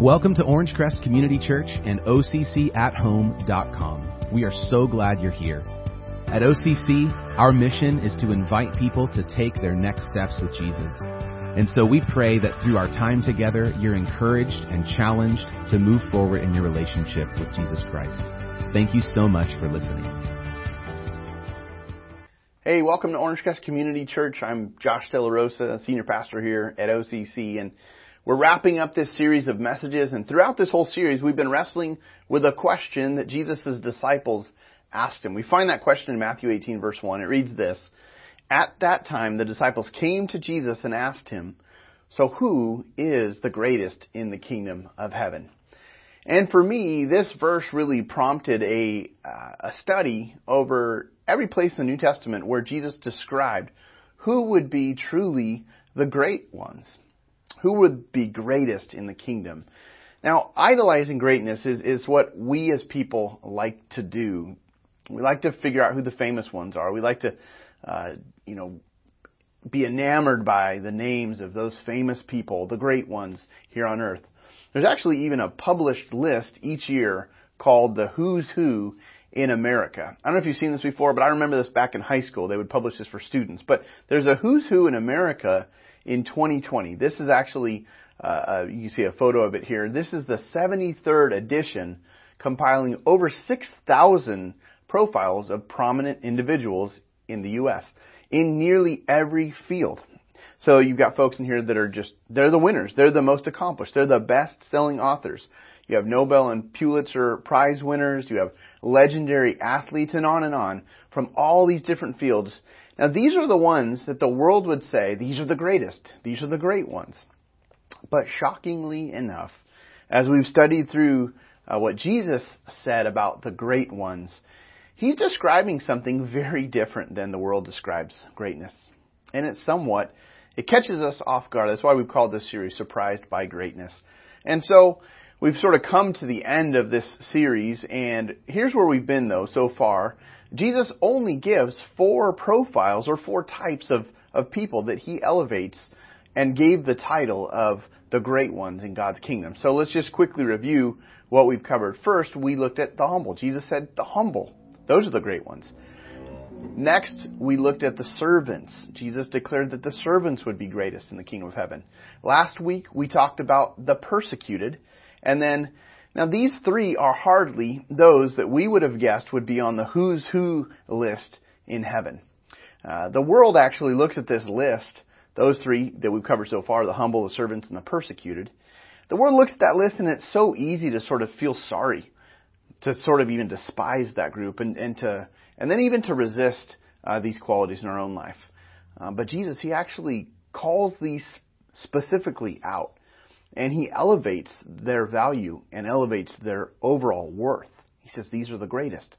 Welcome to Orangecrest Community Church and OCCAtHome.com. We are so glad you're here. At OCC, our mission is to invite people to take their next steps with Jesus. And so we pray that through our time together, you're encouraged and challenged to move forward in your relationship with Jesus Christ. Thank you so much for listening. Hey, welcome to Orangecrest Community Church. I'm Josh De Rosa, senior pastor here at OCC, and we're wrapping up this series of messages, and throughout this whole series, we've been wrestling with a question that Jesus' disciples asked him. We find that question in Matthew 18, verse 1. It reads this At that time, the disciples came to Jesus and asked him, So who is the greatest in the kingdom of heaven? And for me, this verse really prompted a, uh, a study over every place in the New Testament where Jesus described who would be truly the great ones. Who would be greatest in the kingdom? Now, idolizing greatness is, is what we as people like to do. We like to figure out who the famous ones are. We like to, uh, you know, be enamored by the names of those famous people, the great ones here on earth. There's actually even a published list each year called the Who's Who in America. I don't know if you've seen this before, but I remember this back in high school. They would publish this for students. But there's a Who's Who in America in 2020. This is actually, uh, uh, you see a photo of it here. This is the 73rd edition compiling over 6,000 profiles of prominent individuals in the U.S. in nearly every field. So you've got folks in here that are just, they're the winners. They're the most accomplished. They're the best selling authors. You have Nobel and Pulitzer Prize winners. You have legendary athletes and on and on from all these different fields. Now these are the ones that the world would say, these are the greatest. These are the great ones. But shockingly enough, as we've studied through uh, what Jesus said about the great ones, he's describing something very different than the world describes greatness. And it's somewhat, it catches us off guard. That's why we've called this series Surprised by Greatness. And so, we've sort of come to the end of this series, and here's where we've been though so far. Jesus only gives four profiles or four types of, of people that he elevates and gave the title of the great ones in God's kingdom. So let's just quickly review what we've covered. First, we looked at the humble. Jesus said the humble. Those are the great ones. Next, we looked at the servants. Jesus declared that the servants would be greatest in the kingdom of heaven. Last week, we talked about the persecuted. And then now these three are hardly those that we would have guessed would be on the who's who list in heaven. Uh, the world actually looks at this list, those three that we've covered so far, the humble, the servants, and the persecuted. The world looks at that list and it's so easy to sort of feel sorry, to sort of even despise that group and, and to, and then even to resist uh, these qualities in our own life. Uh, but Jesus, He actually calls these specifically out and he elevates their value and elevates their overall worth. He says these are the greatest.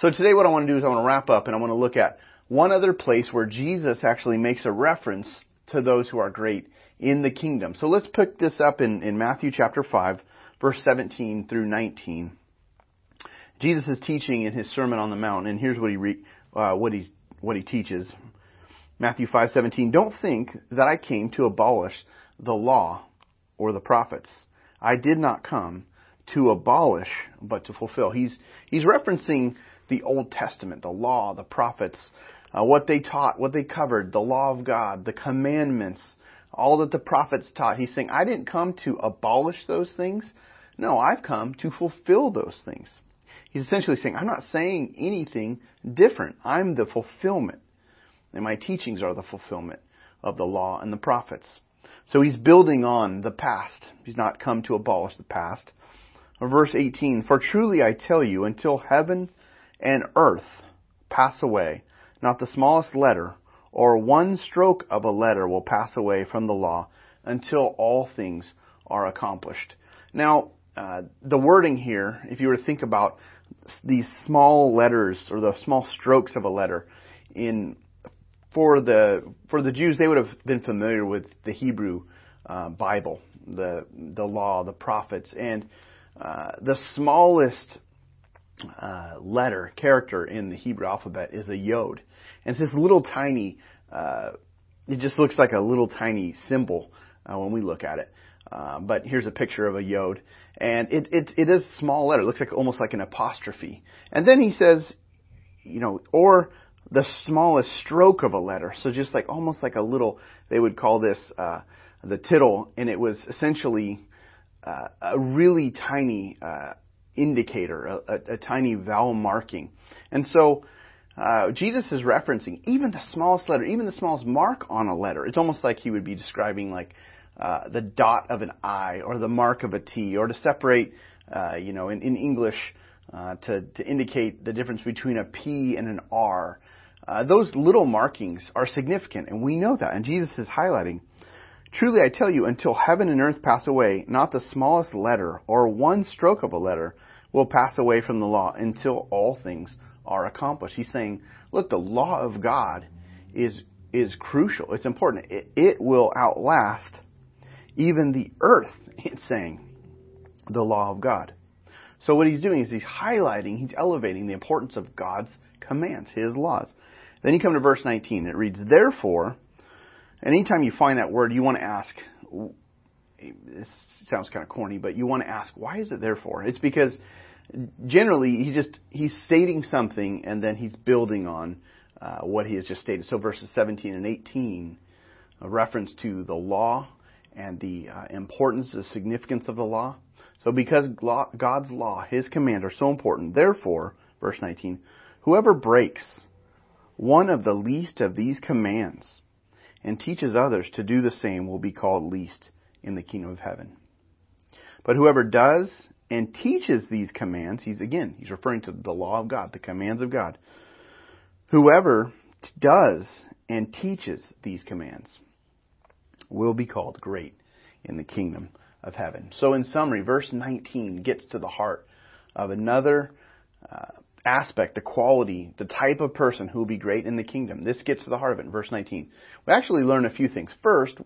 So today what I want to do is I want to wrap up and I want to look at one other place where Jesus actually makes a reference to those who are great in the kingdom. So let's pick this up in, in Matthew chapter 5, verse 17 through 19. Jesus is teaching in his Sermon on the Mount, and here's what he re, uh, what he's what he teaches. Matthew 5:17. Don't think that I came to abolish the law or the prophets. I did not come to abolish, but to fulfill. He's, he's referencing the Old Testament, the law, the prophets, uh, what they taught, what they covered, the law of God, the commandments, all that the prophets taught. He's saying, I didn't come to abolish those things. No, I've come to fulfill those things. He's essentially saying, I'm not saying anything different. I'm the fulfillment. And my teachings are the fulfillment of the law and the prophets. So he's building on the past. He's not come to abolish the past. Verse 18, For truly I tell you, until heaven and earth pass away, not the smallest letter or one stroke of a letter will pass away from the law until all things are accomplished. Now, uh, the wording here, if you were to think about these small letters or the small strokes of a letter in for the for the Jews, they would have been familiar with the Hebrew uh, Bible, the the law, the prophets, and uh, the smallest uh, letter character in the Hebrew alphabet is a yod, and it's this little tiny. Uh, it just looks like a little tiny symbol uh, when we look at it. Uh, but here's a picture of a yod, and it, it it is a small letter. It looks like almost like an apostrophe. And then he says, you know, or the smallest stroke of a letter. So just like almost like a little, they would call this uh, the tittle, and it was essentially uh, a really tiny uh, indicator, a, a, a, tiny vowel marking. And so uh, Jesus is referencing even the smallest letter, even the smallest mark on a letter. It's almost like he would be describing like uh, the dot of an I or the mark of a T, or to separate, uh, you know, in, in English. Uh, to, to indicate the difference between a P and an R. Uh, those little markings are significant, and we know that. And Jesus is highlighting Truly I tell you, until heaven and earth pass away, not the smallest letter or one stroke of a letter will pass away from the law until all things are accomplished. He's saying, look, the law of God is, is crucial. It's important. It, it will outlast even the earth, it's saying, the law of God. So what he's doing is he's highlighting, he's elevating the importance of God's commands, his laws. Then you come to verse 19. It reads, Therefore, and anytime you find that word, you want to ask, this sounds kind of corny, but you want to ask, why is it therefore? It's because generally he just, he's stating something and then he's building on uh, what he has just stated. So verses 17 and 18, a reference to the law and the uh, importance, the significance of the law. So because God's law, His command are so important, therefore, verse 19, whoever breaks one of the least of these commands and teaches others to do the same will be called least in the kingdom of heaven. But whoever does and teaches these commands, he's again, he's referring to the law of God, the commands of God. Whoever does and teaches these commands will be called great in the kingdom of heaven. So in summary, verse 19 gets to the heart of another uh, aspect, the quality, the type of person who will be great in the kingdom. This gets to the heart of it in verse 19. We actually learn a few things. First,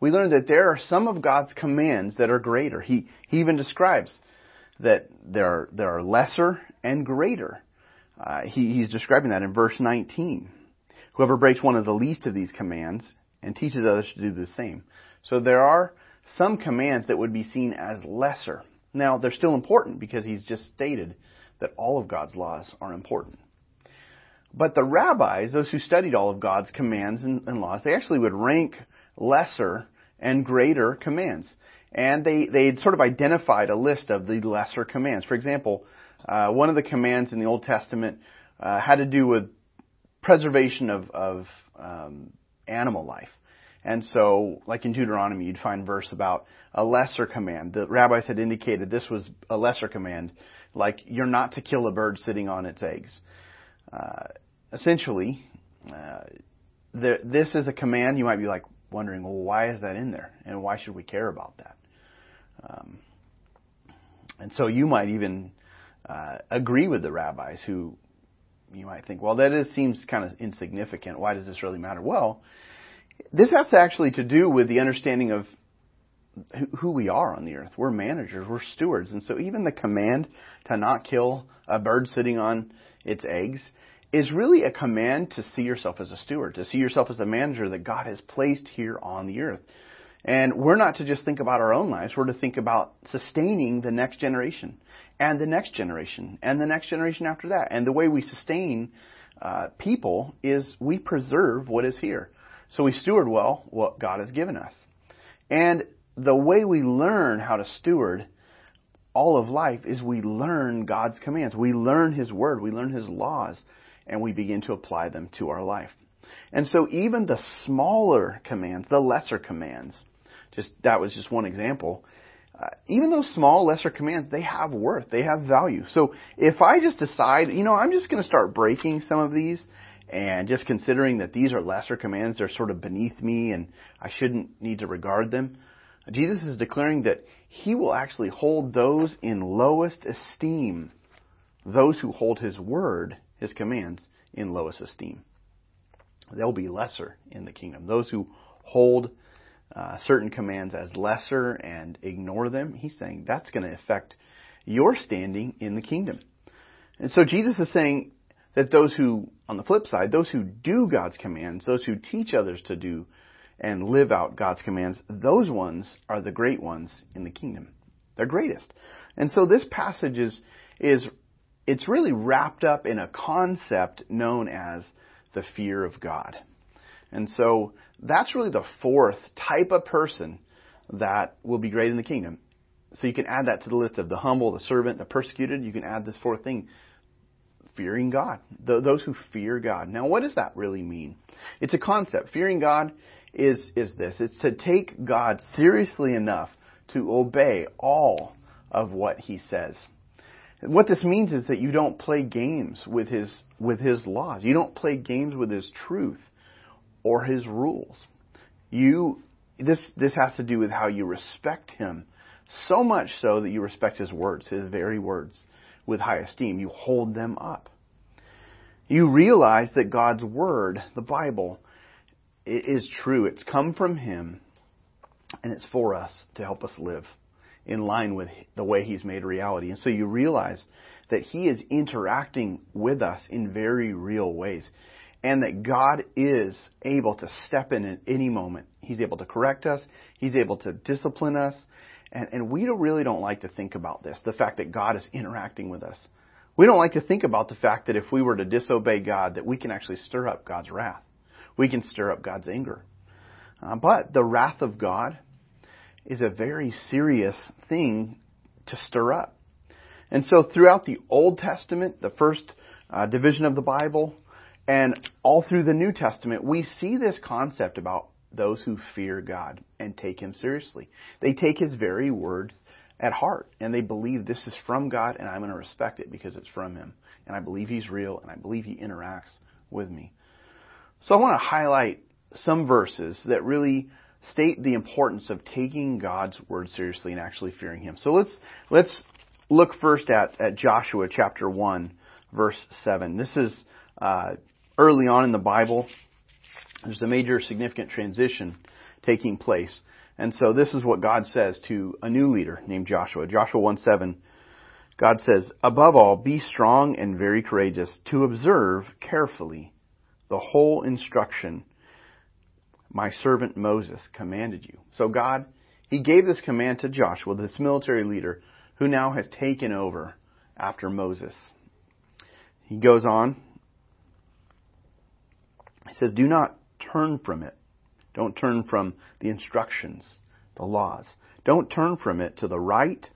we learn that there are some of God's commands that are greater. He, he even describes that there are, there are lesser and greater. Uh, he, he's describing that in verse 19. Whoever breaks one of the least of these commands and teaches others to do the same. So there are some commands that would be seen as lesser. Now, they're still important because he's just stated that all of God's laws are important. But the rabbis, those who studied all of God's commands and, and laws, they actually would rank lesser and greater commands. And they, they sort of identified a list of the lesser commands. For example, uh, one of the commands in the Old Testament uh, had to do with preservation of, of um, animal life. And so, like in Deuteronomy, you'd find verse about a lesser command. The rabbis had indicated this was a lesser command like you're not to kill a bird sitting on its eggs. Uh, essentially, uh, there, this is a command. You might be like wondering, well, why is that in there, and why should we care about that? Um, and so you might even uh, agree with the rabbis who you might think, well, that is, seems kind of insignificant. Why does this really matter? Well, this has actually to do with the understanding of who we are on the earth. We're managers, we're stewards. And so even the command to not kill a bird sitting on its eggs is really a command to see yourself as a steward, to see yourself as a manager that God has placed here on the earth. And we're not to just think about our own lives, we're to think about sustaining the next generation and the next generation and the next generation after that. And the way we sustain uh, people is we preserve what is here. So we steward well what God has given us. And the way we learn how to steward all of life is we learn God's commands. We learn His Word. We learn His laws. And we begin to apply them to our life. And so even the smaller commands, the lesser commands, just, that was just one example. Uh, even those small, lesser commands, they have worth. They have value. So if I just decide, you know, I'm just going to start breaking some of these and just considering that these are lesser commands, they're sort of beneath me and I shouldn't need to regard them. Jesus is declaring that he will actually hold those in lowest esteem, those who hold his word, his commands, in lowest esteem. They'll be lesser in the kingdom. Those who hold uh, certain commands as lesser and ignore them, he's saying that's going to affect your standing in the kingdom. And so Jesus is saying that those who, on the flip side, those who do God's commands, those who teach others to do and live out God's commands, those ones are the great ones in the kingdom. They're greatest. And so this passage is, is it's really wrapped up in a concept known as the fear of God. And so that's really the fourth type of person that will be great in the kingdom. So you can add that to the list of the humble, the servant, the persecuted. You can add this fourth thing fearing God. those who fear God. Now, what does that really mean? It's a concept. Fearing God is, is this. It's to take God seriously enough to obey all of what He says. What this means is that you don't play games with His, with His laws. You don't play games with His truth or His rules. You, this, this has to do with how you respect Him. So much so that you respect His words, His very words with high esteem. You hold them up. You realize that God's Word, the Bible, is true. It's come from Him, and it's for us to help us live in line with the way He's made reality. And so you realize that He is interacting with us in very real ways, and that God is able to step in at any moment. He's able to correct us, He's able to discipline us, and, and we don't, really don't like to think about this, the fact that God is interacting with us. We don't like to think about the fact that if we were to disobey God, that we can actually stir up God's wrath. We can stir up God's anger. Uh, but the wrath of God is a very serious thing to stir up. And so throughout the Old Testament, the first uh, division of the Bible, and all through the New Testament, we see this concept about those who fear God and take Him seriously. They take His very word at heart and they believe this is from God and I'm going to respect it because it's from Him. And I believe He's real and I believe He interacts with me. So I want to highlight some verses that really state the importance of taking God's word seriously and actually fearing Him. So let's, let's look first at, at Joshua chapter 1 verse 7. This is, uh, early on in the Bible. There's a major significant transition taking place. And so this is what God says to a new leader named Joshua. Joshua 1 7. God says, Above all, be strong and very courageous to observe carefully the whole instruction my servant Moses commanded you. So God, He gave this command to Joshua, this military leader, who now has taken over after Moses. He goes on. He says, Do not turn from it. Don't turn from the instructions, the laws. Don't turn from it to the right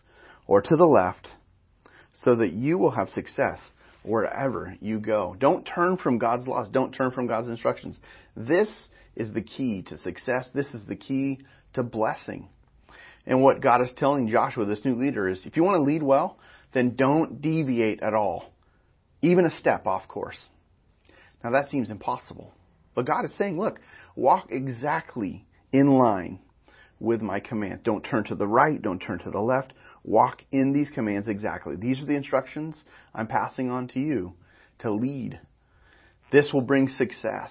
or to the left so that you will have success wherever you go. Don't turn from God's laws. Don't turn from God's instructions. This is the key to success. This is the key to blessing. And what God is telling Joshua, this new leader, is if you want to lead well, then don't deviate at all, even a step off course. Now that seems impossible. But God is saying, look, walk exactly in line with my command. Don't turn to the right, don't turn to the left. Walk in these commands exactly. These are the instructions I'm passing on to you to lead. This will bring success.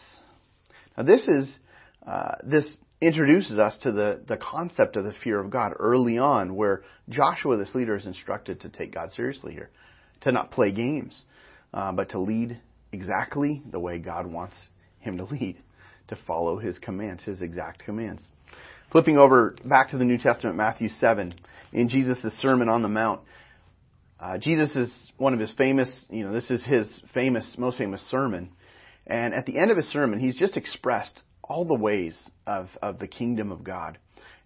Now this is, uh, this introduces us to the, the concept of the fear of God early on where Joshua, this leader, is instructed to take God seriously here. To not play games, uh, but to lead exactly the way God wants him to lead, to follow his commands, his exact commands. Flipping over back to the New Testament, Matthew 7, in Jesus' Sermon on the Mount, uh, Jesus is one of his famous, you know, this is his famous, most famous sermon. And at the end of his sermon, he's just expressed all the ways of, of the kingdom of God.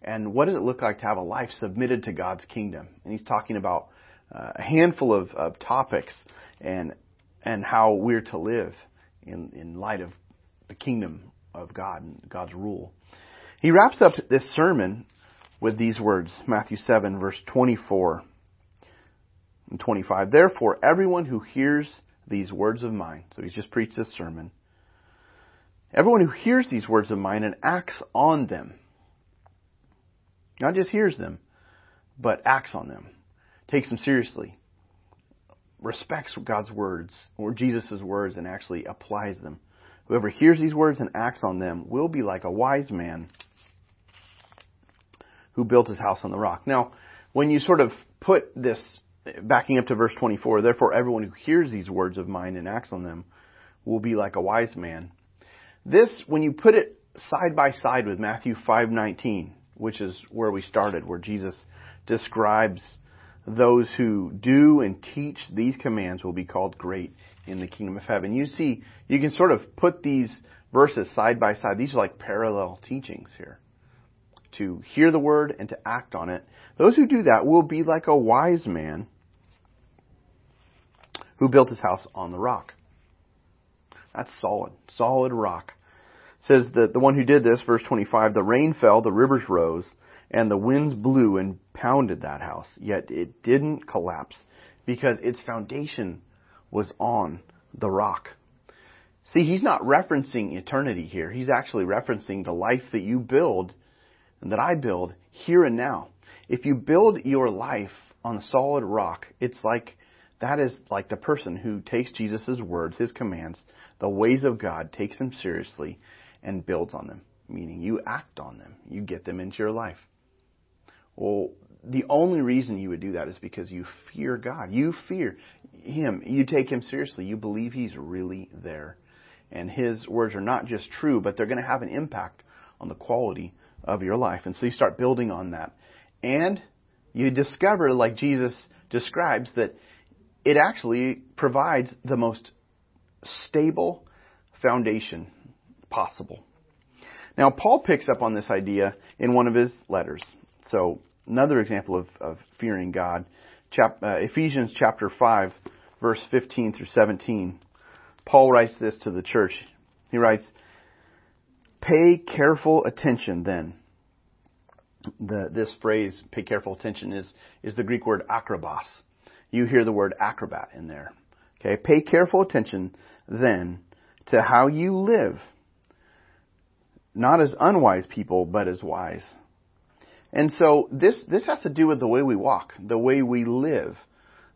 And what does it look like to have a life submitted to God's kingdom? And he's talking about uh, a handful of, of topics and, and how we're to live in, in light of the kingdom of God and God's rule. He wraps up this sermon with these words, Matthew 7 verse 24 and 25. Therefore, everyone who hears these words of mine, so he's just preached this sermon, everyone who hears these words of mine and acts on them, not just hears them, but acts on them, takes them seriously, respects God's words or Jesus' words and actually applies them Whoever hears these words and acts on them will be like a wise man who built his house on the rock. Now, when you sort of put this, backing up to verse 24, therefore everyone who hears these words of mine and acts on them will be like a wise man. This, when you put it side by side with Matthew 5:19, which is where we started, where Jesus describes those who do and teach these commands will be called great in the kingdom of heaven. You see, you can sort of put these verses side by side. These are like parallel teachings here. To hear the word and to act on it. Those who do that will be like a wise man who built his house on the rock. That's solid, solid rock. It says that the one who did this, verse 25, the rain fell, the rivers rose, and the winds blew and pounded that house, yet it didn't collapse because its foundation was on the rock. See, he's not referencing eternity here. He's actually referencing the life that you build that I build here and now. If you build your life on a solid rock, it's like that is like the person who takes Jesus' words, his commands, the ways of God, takes them seriously and builds on them, meaning you act on them. You get them into your life. Well, the only reason you would do that is because you fear God. You fear Him. You take Him seriously. You believe He's really there. And His words are not just true, but they're going to have an impact on the quality of your life. And so you start building on that. And you discover, like Jesus describes, that it actually provides the most stable foundation possible. Now, Paul picks up on this idea in one of his letters. So, another example of, of fearing God, chap, uh, Ephesians chapter 5, verse 15 through 17. Paul writes this to the church. He writes, Pay careful attention then. The, this phrase, pay careful attention, is, is the Greek word akrobos. You hear the word acrobat in there. Okay, pay careful attention then to how you live. Not as unwise people, but as wise and so this, this has to do with the way we walk, the way we live.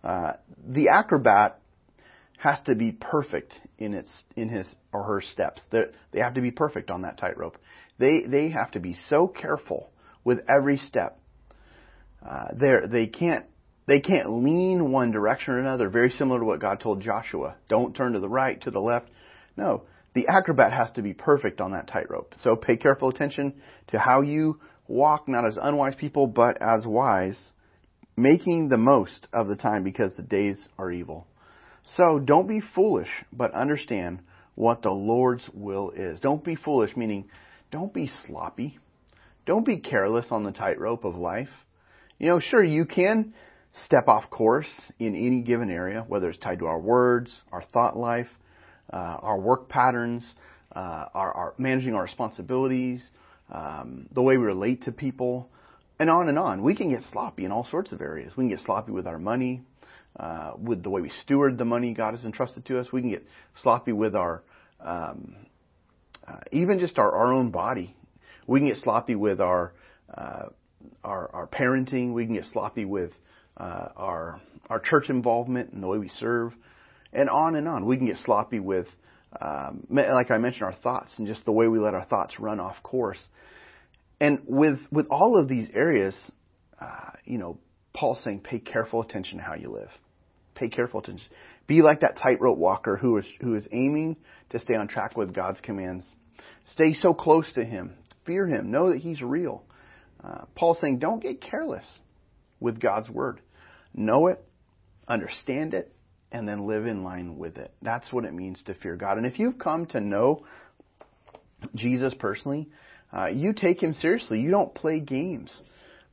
Uh, the acrobat has to be perfect in its, in his or her steps. They're, they have to be perfect on that tightrope. They, they have to be so careful with every step. Uh, they they can't, they can't lean one direction or another, very similar to what God told Joshua. Don't turn to the right, to the left. No, the acrobat has to be perfect on that tightrope. So pay careful attention to how you walk not as unwise people, but as wise, making the most of the time because the days are evil. So don't be foolish, but understand what the Lord's will is. Don't be foolish, meaning don't be sloppy. Don't be careless on the tightrope of life. You know, sure, you can step off course in any given area, whether it's tied to our words, our thought life, uh, our work patterns, uh, our, our managing our responsibilities, um, the way we relate to people, and on and on. We can get sloppy in all sorts of areas. We can get sloppy with our money, uh, with the way we steward the money God has entrusted to us. We can get sloppy with our, um, uh, even just our, our own body. We can get sloppy with our, uh, our, our parenting. We can get sloppy with uh, our our church involvement and the way we serve, and on and on. We can get sloppy with um, like I mentioned, our thoughts and just the way we let our thoughts run off course. And with with all of these areas, uh, you know, Paul's saying, pay careful attention to how you live. Pay careful attention. Be like that tightrope walker who is who is aiming to stay on track with God's commands. Stay so close to Him. Fear Him. Know that He's real. Uh, Paul's saying, don't get careless with God's word. Know it, understand it, and then live in line with it. That's what it means to fear God. And if you've come to know Jesus personally, uh, you take him seriously. You don't play games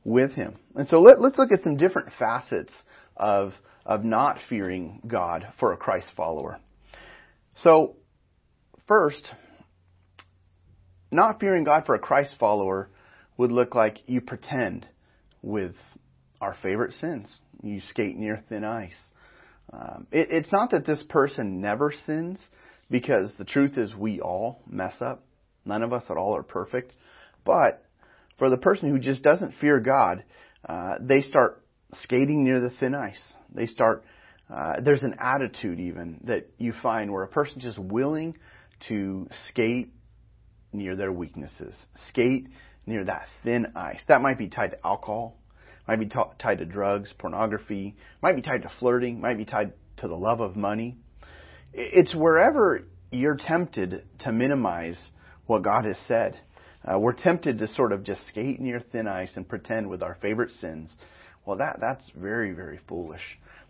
with him. And so let, us look at some different facets of, of not fearing God for a Christ follower. So, first, not fearing God for a Christ follower would look like you pretend with our favorite sins. You skate near thin ice. Um, it, it's not that this person never sins, because the truth is we all mess up. None of us at all are perfect. But for the person who just doesn't fear God, uh, they start skating near the thin ice. They start, uh, there's an attitude even that you find where a person's just willing to skate near their weaknesses, skate near that thin ice. That might be tied to alcohol might be t- tied to drugs, pornography, might be tied to flirting, might be tied to the love of money. It's wherever you're tempted to minimize what God has said. Uh, we're tempted to sort of just skate near thin ice and pretend with our favorite sins. Well, that that's very very foolish.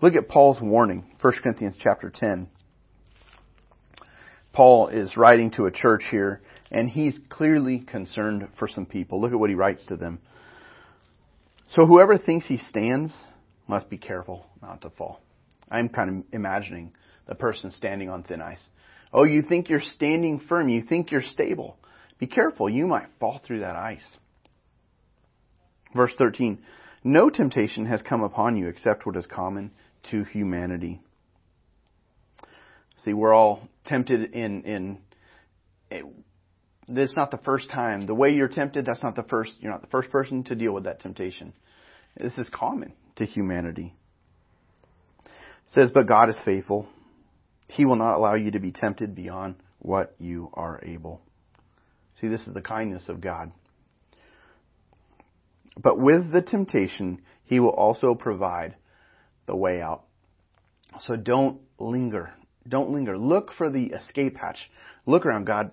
Look at Paul's warning, 1 Corinthians chapter 10. Paul is writing to a church here, and he's clearly concerned for some people. Look at what he writes to them. So whoever thinks he stands must be careful not to fall. I'm kind of imagining the person standing on thin ice. Oh, you think you're standing firm. You think you're stable. Be careful. You might fall through that ice. Verse 13. No temptation has come upon you except what is common to humanity. See, we're all tempted in, in, eh, it, it's not the first time. The way you're tempted, that's not the first, you're not the first person to deal with that temptation. This is common to humanity. It says, but God is faithful. He will not allow you to be tempted beyond what you are able. See, this is the kindness of God. But with the temptation, He will also provide the way out. So don't linger. Don't linger. Look for the escape hatch. Look around, God.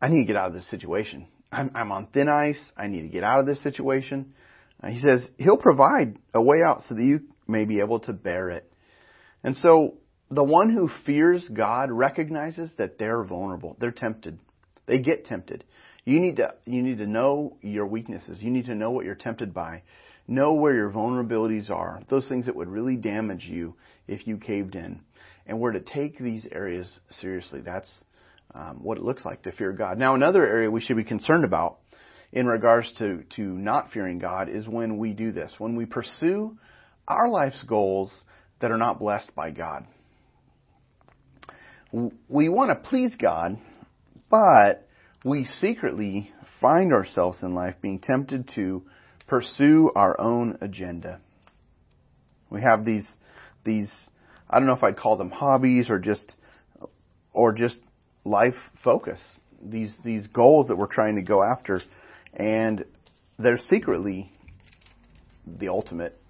I need to get out of this situation. I'm, I'm on thin ice. I need to get out of this situation. Uh, he says He'll provide a way out so that you may be able to bear it. And so the one who fears God recognizes that they're vulnerable. They're tempted. They get tempted. You need to you need to know your weaknesses. You need to know what you're tempted by. Know where your vulnerabilities are. Those things that would really damage you if you caved in. And we're to take these areas seriously. That's um, what it looks like to fear God. Now, another area we should be concerned about in regards to, to not fearing God is when we do this, when we pursue our life's goals that are not blessed by God. We want to please God, but we secretly find ourselves in life being tempted to pursue our own agenda. We have these these I don't know if I'd call them hobbies or just or just life focus. These these goals that we're trying to go after and they're secretly the ultimate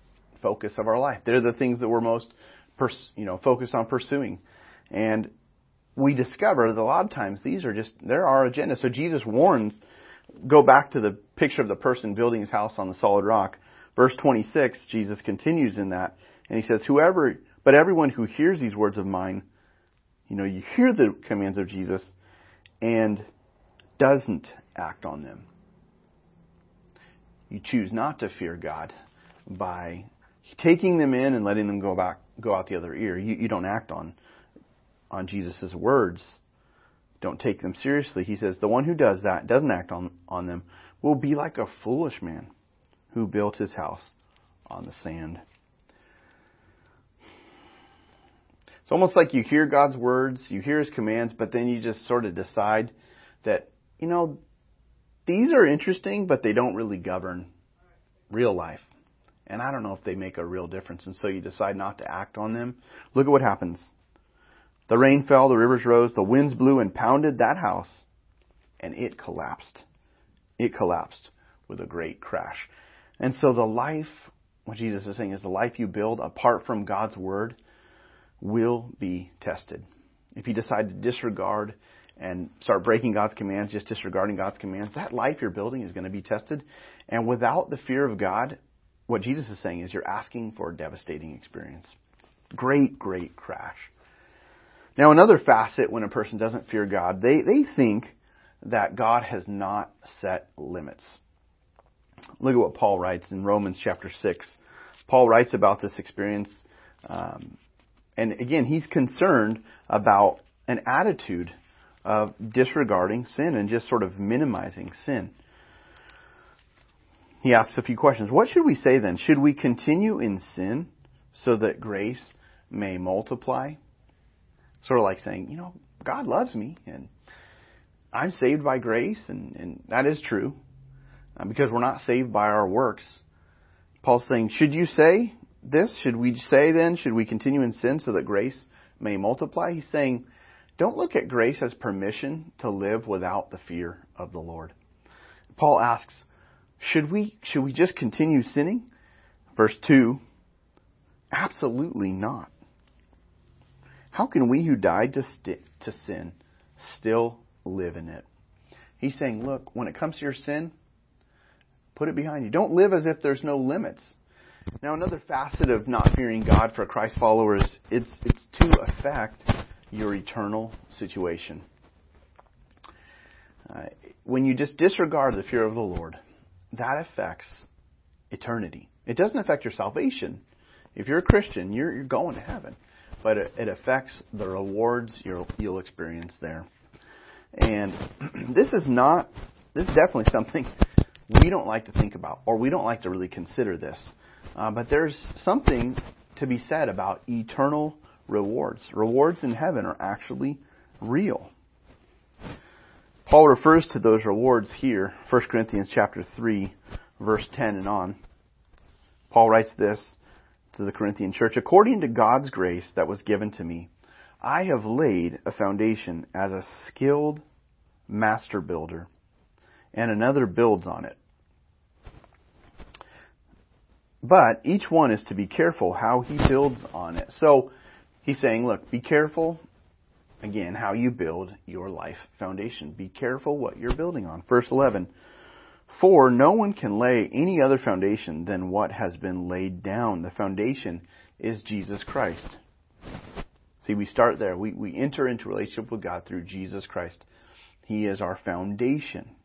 focus of our life. They're the things that we're most pers- you know focused on pursuing. And we discover that a lot of times these are just they're our agenda. So Jesus warns go back to the picture of the person building his house on the solid rock. Verse 26, Jesus continues in that, and he says, Whoever, but everyone who hears these words of mine, you know, you hear the commands of Jesus and doesn't act on them. You choose not to fear God by taking them in and letting them go back, go out the other ear. You, you don't act on, on Jesus' words don't take them seriously. He says, the one who does that, doesn't act on, on them, will be like a foolish man who built his house on the sand. It's almost like you hear God's words, you hear his commands, but then you just sort of decide that, you know, these are interesting, but they don't really govern real life. And I don't know if they make a real difference. And so you decide not to act on them. Look at what happens. The rain fell, the rivers rose, the winds blew and pounded that house, and it collapsed. It collapsed with a great crash. And so the life, what Jesus is saying is the life you build apart from God's word will be tested. If you decide to disregard and start breaking God's commands, just disregarding God's commands, that life you're building is going to be tested. And without the fear of God, what Jesus is saying is you're asking for a devastating experience. Great, great crash. Now, another facet when a person doesn't fear God, they, they think that God has not set limits. Look at what Paul writes in Romans chapter 6. Paul writes about this experience. Um, and again, he's concerned about an attitude of disregarding sin and just sort of minimizing sin. He asks a few questions. What should we say then? Should we continue in sin so that grace may multiply? Sort of like saying, you know, God loves me and I'm saved by grace, and, and that is true uh, because we're not saved by our works. Paul's saying, should you say this? Should we say then, should we continue in sin so that grace may multiply? He's saying, don't look at grace as permission to live without the fear of the Lord. Paul asks, should we, should we just continue sinning? Verse 2, absolutely not. How can we who died to, st- to sin still live in it? He's saying, look, when it comes to your sin, put it behind you. Don't live as if there's no limits. Now, another facet of not fearing God for Christ followers it's it's to affect your eternal situation. Uh, when you just disregard the fear of the Lord, that affects eternity. It doesn't affect your salvation. If you're a Christian, you're, you're going to heaven. But it, it affects the rewards you'll, you'll experience there. And this is not, this is definitely something we don't like to think about, or we don't like to really consider this. Uh, but there's something to be said about eternal rewards. Rewards in heaven are actually real. Paul refers to those rewards here, 1 Corinthians chapter 3, verse 10 and on. Paul writes this to the Corinthian church, according to God's grace that was given to me, I have laid a foundation as a skilled master builder, and another builds on it. But each one is to be careful how he builds on it. So he's saying, look, be careful, again, how you build your life foundation. Be careful what you're building on. Verse 11. For no one can lay any other foundation than what has been laid down. The foundation is Jesus Christ. See, we start there. We, we enter into relationship with God through Jesus Christ. He is our foundation.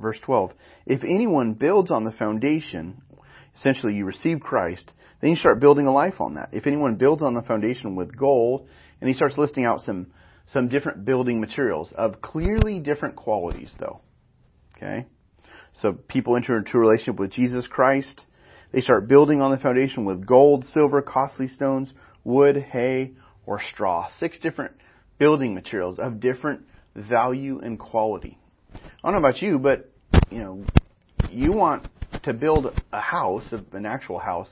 Verse 12. If anyone builds on the foundation, essentially you receive Christ, then you start building a life on that. If anyone builds on the foundation with gold, and he starts listing out some, some different building materials of clearly different qualities though. Okay? So people enter into a relationship with Jesus Christ. They start building on the foundation with gold, silver, costly stones, wood, hay, or straw. Six different building materials of different value and quality. I don't know about you, but you know, you want to build a house, an actual house,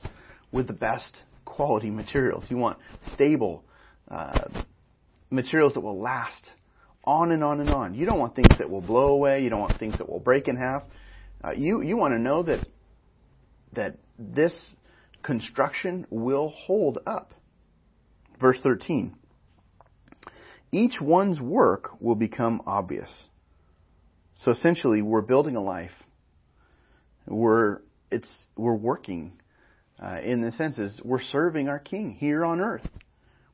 with the best quality materials. You want stable uh, materials that will last on and on and on. You don't want things that will blow away. You don't want things that will break in half. Uh, you you want to know that that this construction will hold up. Verse 13. Each one's work will become obvious. So essentially, we're building a life. We're it's we're working. Uh, in the sense is we're serving our King here on earth.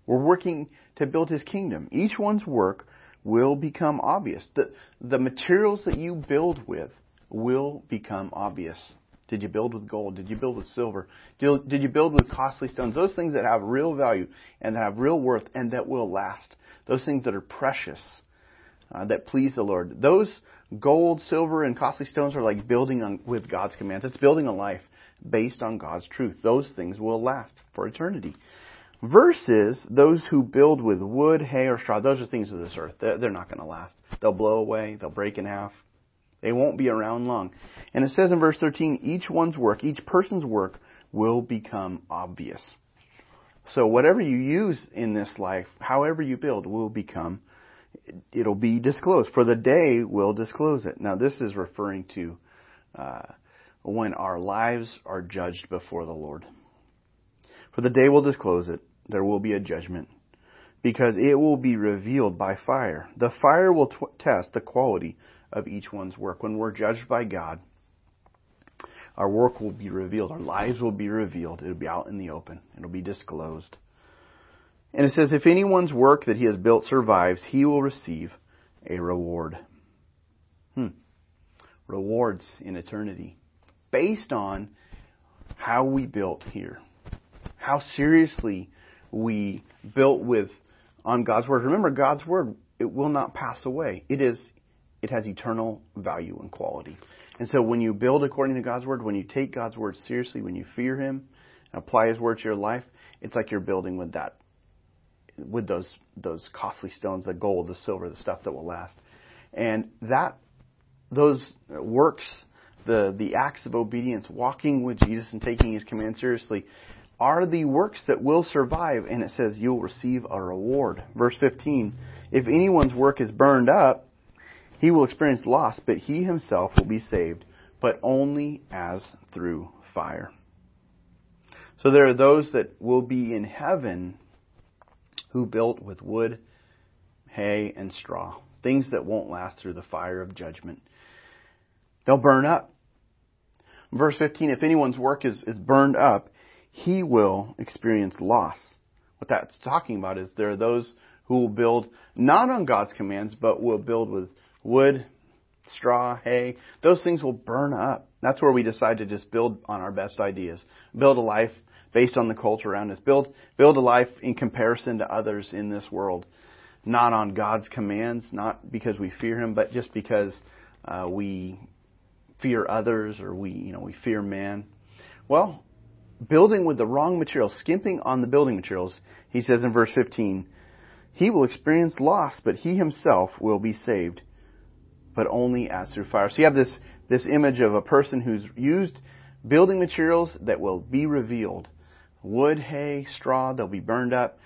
We're working to build His kingdom. Each one's work will become obvious. The the materials that you build with will become obvious. Did you build with gold? Did you build with silver? Did you build with costly stones? Those things that have real value and that have real worth and that will last. Those things that are precious, uh, that please the Lord. Those gold, silver, and costly stones are like building on, with God's commands. It's building a life based on God's truth. Those things will last for eternity. Versus those who build with wood, hay, or straw. Those are things of this earth. They're, not going to last. They'll blow away. They'll break in half. They won't be around long. And it says in verse 13, each one's work, each person's work will become obvious. So whatever you use in this life, however you build, will become, it'll be disclosed. For the day will disclose it. Now this is referring to uh, when our lives are judged before the Lord. For the day will disclose it. There will be a judgment because it will be revealed by fire. The fire will t- test the quality of each one's work. When we're judged by God, our work will be revealed. Our lives will be revealed. It'll be out in the open. It'll be disclosed. And it says, if anyone's work that he has built survives, he will receive a reward. Hmm. Rewards in eternity. Based on how we built here. How seriously we built with on God's word. Remember, God's word, it will not pass away. It is it has eternal value and quality. And so when you build according to God's word, when you take God's word seriously, when you fear Him, and apply His word to your life, it's like you're building with that, with those those costly stones, the gold, the silver, the stuff that will last. And that, those works, the the acts of obedience, walking with Jesus and taking His command seriously, are the works that will survive. And it says you'll receive a reward. Verse 15: If anyone's work is burned up he will experience loss, but he himself will be saved, but only as through fire. So there are those that will be in heaven who built with wood, hay, and straw. things that won't last through the fire of judgment. They'll burn up. Verse 15, if anyone's work is, is burned up, he will experience loss. What that's talking about is there are those who will build not on God's commands, but will build with wood, straw, hay. Those things will burn up. That's where we decide to just build on our best ideas. Build a life based on the culture around us. Build, build a life in comparison to others in this world. Not on God's commands, not because we fear Him, but just because uh, we fear others or we, you know, we fear man. Well, building with the wrong materials, skimping on the building materials, he says in verse 15, he will experience loss, but he himself will be saved, but only as through fire. So you have this, this image of a person who's used building materials that will be revealed. Wood, hay, straw, they'll be burned up.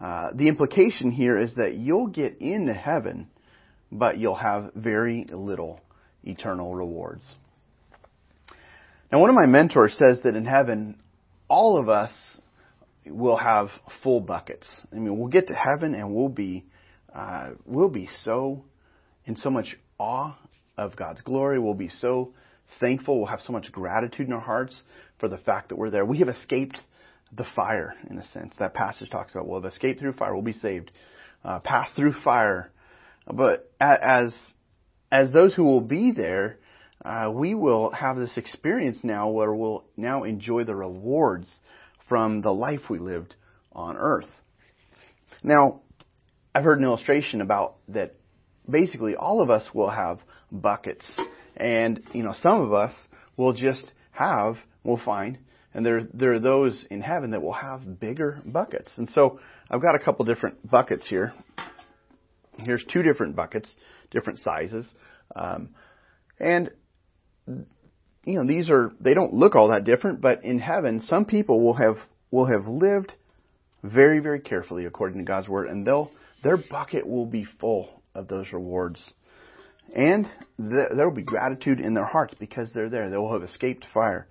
Uh, the implication here is that you'll get into heaven, but you'll have very little eternal rewards. Now, one of my mentors says that in heaven, all of us will have full buckets. I mean, we'll get to heaven and we'll be, uh, we'll be so in so much awe of God's glory. We'll be so thankful. We'll have so much gratitude in our hearts for the fact that we're there. We have escaped the fire, in a sense. That passage talks about we'll have escaped through fire. We'll be saved. Uh, through fire. But as as those who will be there, uh, we will have this experience now where we'll now enjoy the rewards from the life we lived on earth. Now, I've heard an illustration about that basically all of us will have buckets. And, you know, some of us will just have, we'll find, and there, there are those in heaven that will have bigger buckets. And so I've got a couple different buckets here. Here's two different buckets, different sizes. Um, and you know, these are they don't look all that different, but in heaven, some people will have will have lived very, very carefully according to God's word, and they'll their bucket will be full of those rewards. And th- there will be gratitude in their hearts because they're there. They will have escaped fire.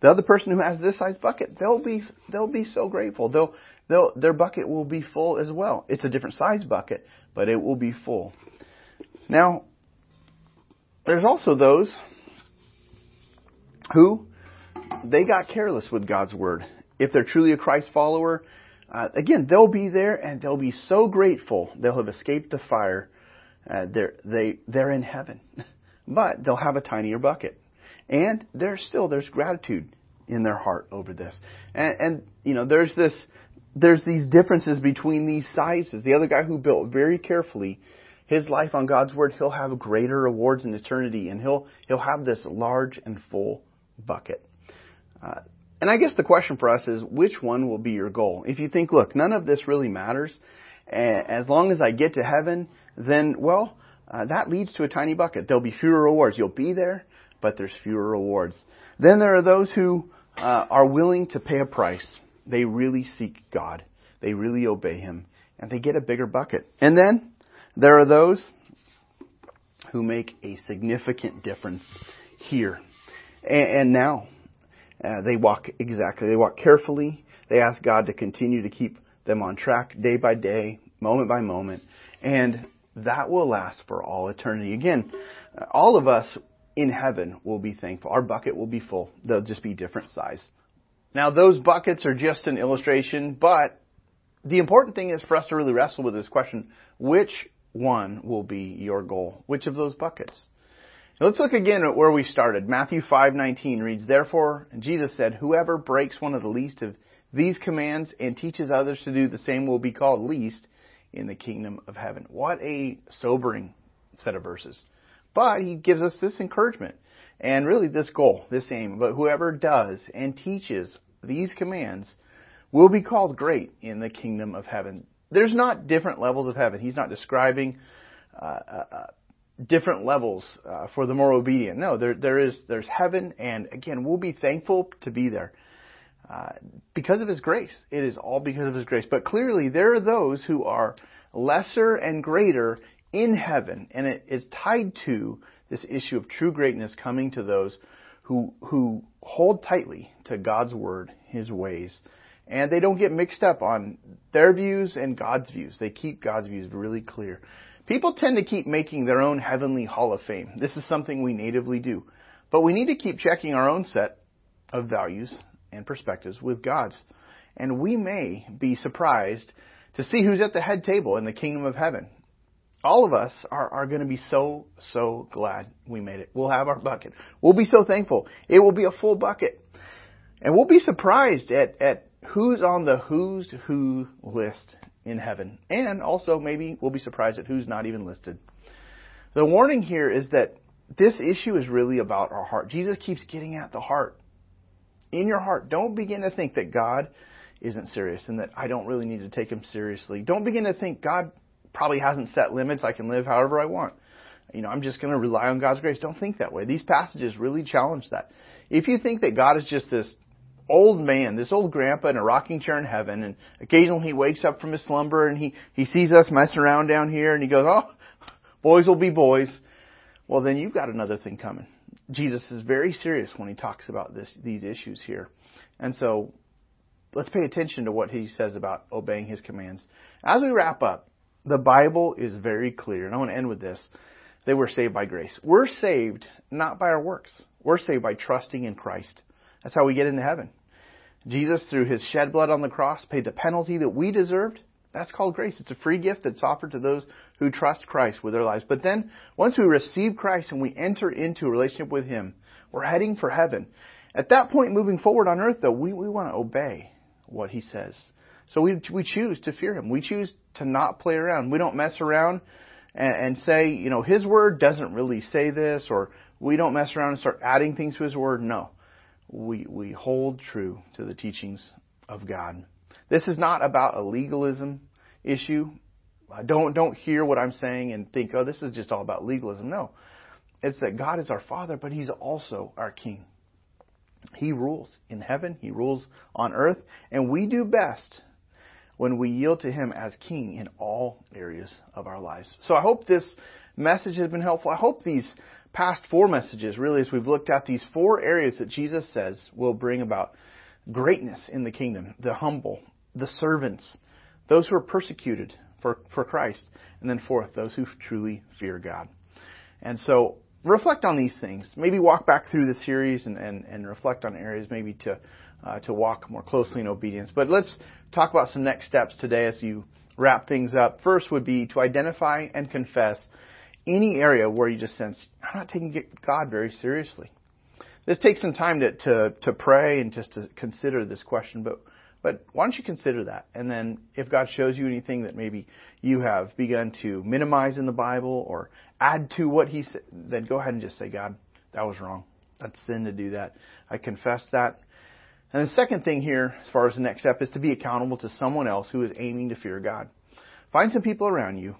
The other person who has this size bucket, they'll be they'll be so grateful. They'll they'll their bucket will be full as well. It's a different size bucket, but it will be full. Now, there's also those who they got careless with God's word. If they're truly a Christ follower, uh, again, they'll be there and they'll be so grateful. They'll have escaped the fire. Uh, they're, they, they're in heaven. But they'll have a tinier bucket. And there's still, there's gratitude in their heart over this. And, and, you know, there's this, there's these differences between these sizes. The other guy who built very carefully his life on God's word, he'll have greater rewards in eternity and he'll, he'll have this large and full bucket. Uh, and I guess the question for us is which one will be your goal? If you think, look, none of this really matters, as long as I get to heaven, then, well, uh, that leads to a tiny bucket. There'll be fewer rewards. You'll be there, but there's fewer rewards. Then there are those who uh, are willing to pay a price. They really seek God. They really obey Him. And they get a bigger bucket. And then there are those who make a significant difference here and, and now. Uh, they walk exactly, they walk carefully. They ask God to continue to keep them on track day by day, moment by moment, and that will last for all eternity. Again, all of us in heaven will be thankful. Our bucket will be full. They'll just be different size. Now those buckets are just an illustration, but the important thing is for us to really wrestle with this question, which one will be your goal? Which of those buckets? Let's look again at where we started. Matthew 5:19 reads, "Therefore Jesus said, whoever breaks one of the least of these commands and teaches others to do the same will be called least in the kingdom of heaven." What a sobering set of verses. But he gives us this encouragement and really this goal, this aim. But whoever does and teaches these commands will be called great in the kingdom of heaven. There's not different levels of heaven. He's not describing uh, uh, uh different levels uh, for the more obedient. No, there there is there's heaven, and again, we'll be thankful to be there uh, because of His grace. It is all because of His grace. But clearly, there are those who are lesser and greater in heaven, and it is tied to this issue of true greatness coming to those who who hold tightly to God's word, His ways. And they don't get mixed up on their views and God's views. They keep God's views really clear. People tend to keep making their own heavenly hall of fame. This is something we natively do. But we need to keep checking our own set of values and perspectives with God's. And we may be surprised to see who's at the head table in the kingdom of heaven. All of us are, are going to be so, so glad we made it. We'll have our bucket. We'll be so thankful. It will be a full bucket. And we'll be surprised at, at who's on the who's who list in heaven. And also maybe we'll be surprised at who's not even listed. The warning here is that this issue is really about our heart. Jesus keeps getting at the heart. In your heart, don't begin to think that God isn't serious and that I don't really need to take him seriously. Don't begin to think God probably hasn't set limits. I can live however I want. You know, I'm just going to rely on God's grace. Don't think that way. These passages really challenge that. If you think that God is just this old man, this old grandpa in a rocking chair in heaven, and occasionally he wakes up from his slumber and he, he sees us messing around down here and he goes, oh, boys will be boys. Well, then you've got another thing coming. Jesus is very serious when he talks about this, these issues here. And so let's pay attention to what he says about obeying his commands. As we wrap up, the Bible is very clear, and I want to end with this. They were saved by grace. We're saved not by our works. We're saved by trusting in Christ. That's how we get into heaven. Jesus, through his shed blood on the cross, paid the penalty that we deserved. That's called grace. It's a free gift that's offered to those who trust Christ with their lives. But then, once we receive Christ and we enter into a relationship with Him, we're heading for heaven. At that point, moving forward on earth, though, we, we want to obey what He says. So we, we choose to fear Him. We choose to not play around. We don't mess around and, and say, you know, His Word doesn't really say this, or we don't mess around and start adding things to His Word. No we, we hold true to the teachings of God. This is not about a legalism issue. Don't, don't hear what I'm saying and think, oh, this is just all about legalism. No. It's that God is our Father, but He's also our King. He rules in heaven, He rules on earth, and we do best when we yield to Him as King in all areas of our lives. So I hope this message has been helpful. I hope these past four messages, really, as we've looked at these four areas that Jesus says will bring about greatness in the kingdom the humble, the servants, those who are persecuted for, for Christ, and then fourth, those who truly fear God. And so, reflect on these things. Maybe walk back through the series and, and, and reflect on areas maybe to, uh, to walk more closely in obedience. But let's talk about some next steps today as you wrap things up. First would be to identify and confess any area where you just sense, I'm not taking God very seriously. This takes some time to, to, to pray and just to consider this question, but, but why don't you consider that? And then if God shows you anything that maybe you have begun to minimize in the Bible or add to what He said, then go ahead and just say, God, that was wrong. That's sin to do that. I confess that. And the second thing here, as far as the next step, is to be accountable to someone else who is aiming to fear God. Find some people around you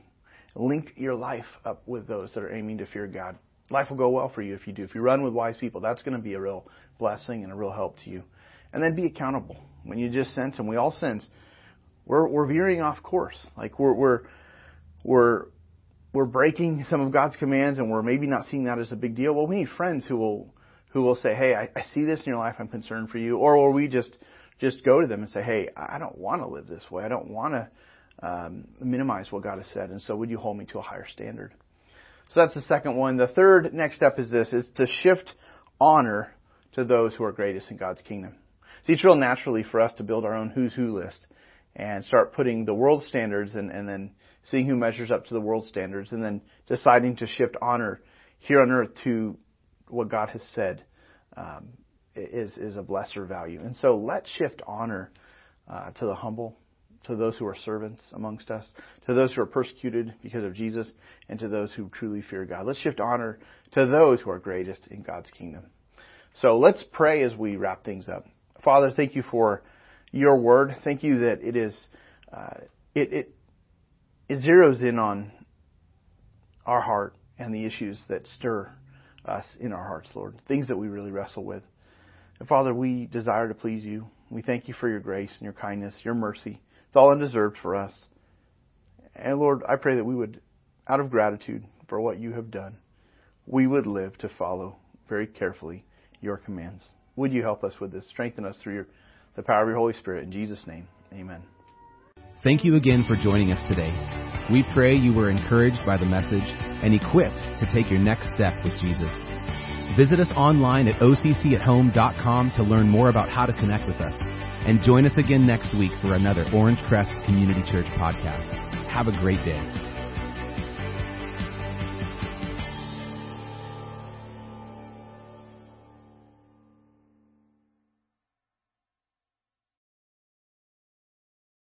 Link your life up with those that are aiming to fear God. Life will go well for you if you do. If you run with wise people, that's going to be a real blessing and a real help to you. And then be accountable. When you just sense, and we all sense, we're, we're veering off course. Like we're, we're, we're, we're breaking some of God's commands and we're maybe not seeing that as a big deal. Well, we need friends who will, who will say, Hey, I, I see this in your life. I'm concerned for you. Or, will we just, just go to them and say, Hey, I don't want to live this way. I don't want to um, minimize what God has said. And so would you hold me to a higher standard? So that's the second one. The third next step is this, is to shift honor to those who are greatest in God's kingdom. See, it's real naturally for us to build our own who's who list and start putting the world standards and, and then seeing who measures up to the world standards and then deciding to shift honor here on earth to what God has said um, is, is of lesser value. And so let's shift honor uh, to the humble to those who are servants amongst us, to those who are persecuted because of Jesus, and to those who truly fear God. Let's shift honor to those who are greatest in God's kingdom. So let's pray as we wrap things up. Father, thank you for your word. Thank you that it is, uh, it, it, it zeroes in on our heart and the issues that stir us in our hearts, Lord. Things that we really wrestle with. And Father, we desire to please you. We thank you for your grace and your kindness, your mercy. It's all undeserved for us. And Lord, I pray that we would, out of gratitude for what you have done, we would live to follow very carefully your commands. Would you help us with this? Strengthen us through your, the power of your Holy Spirit. In Jesus' name, amen. Thank you again for joining us today. We pray you were encouraged by the message and equipped to take your next step with Jesus. Visit us online at occathome.com to learn more about how to connect with us and join us again next week for another Orangecrest Community Church podcast. Have a great day.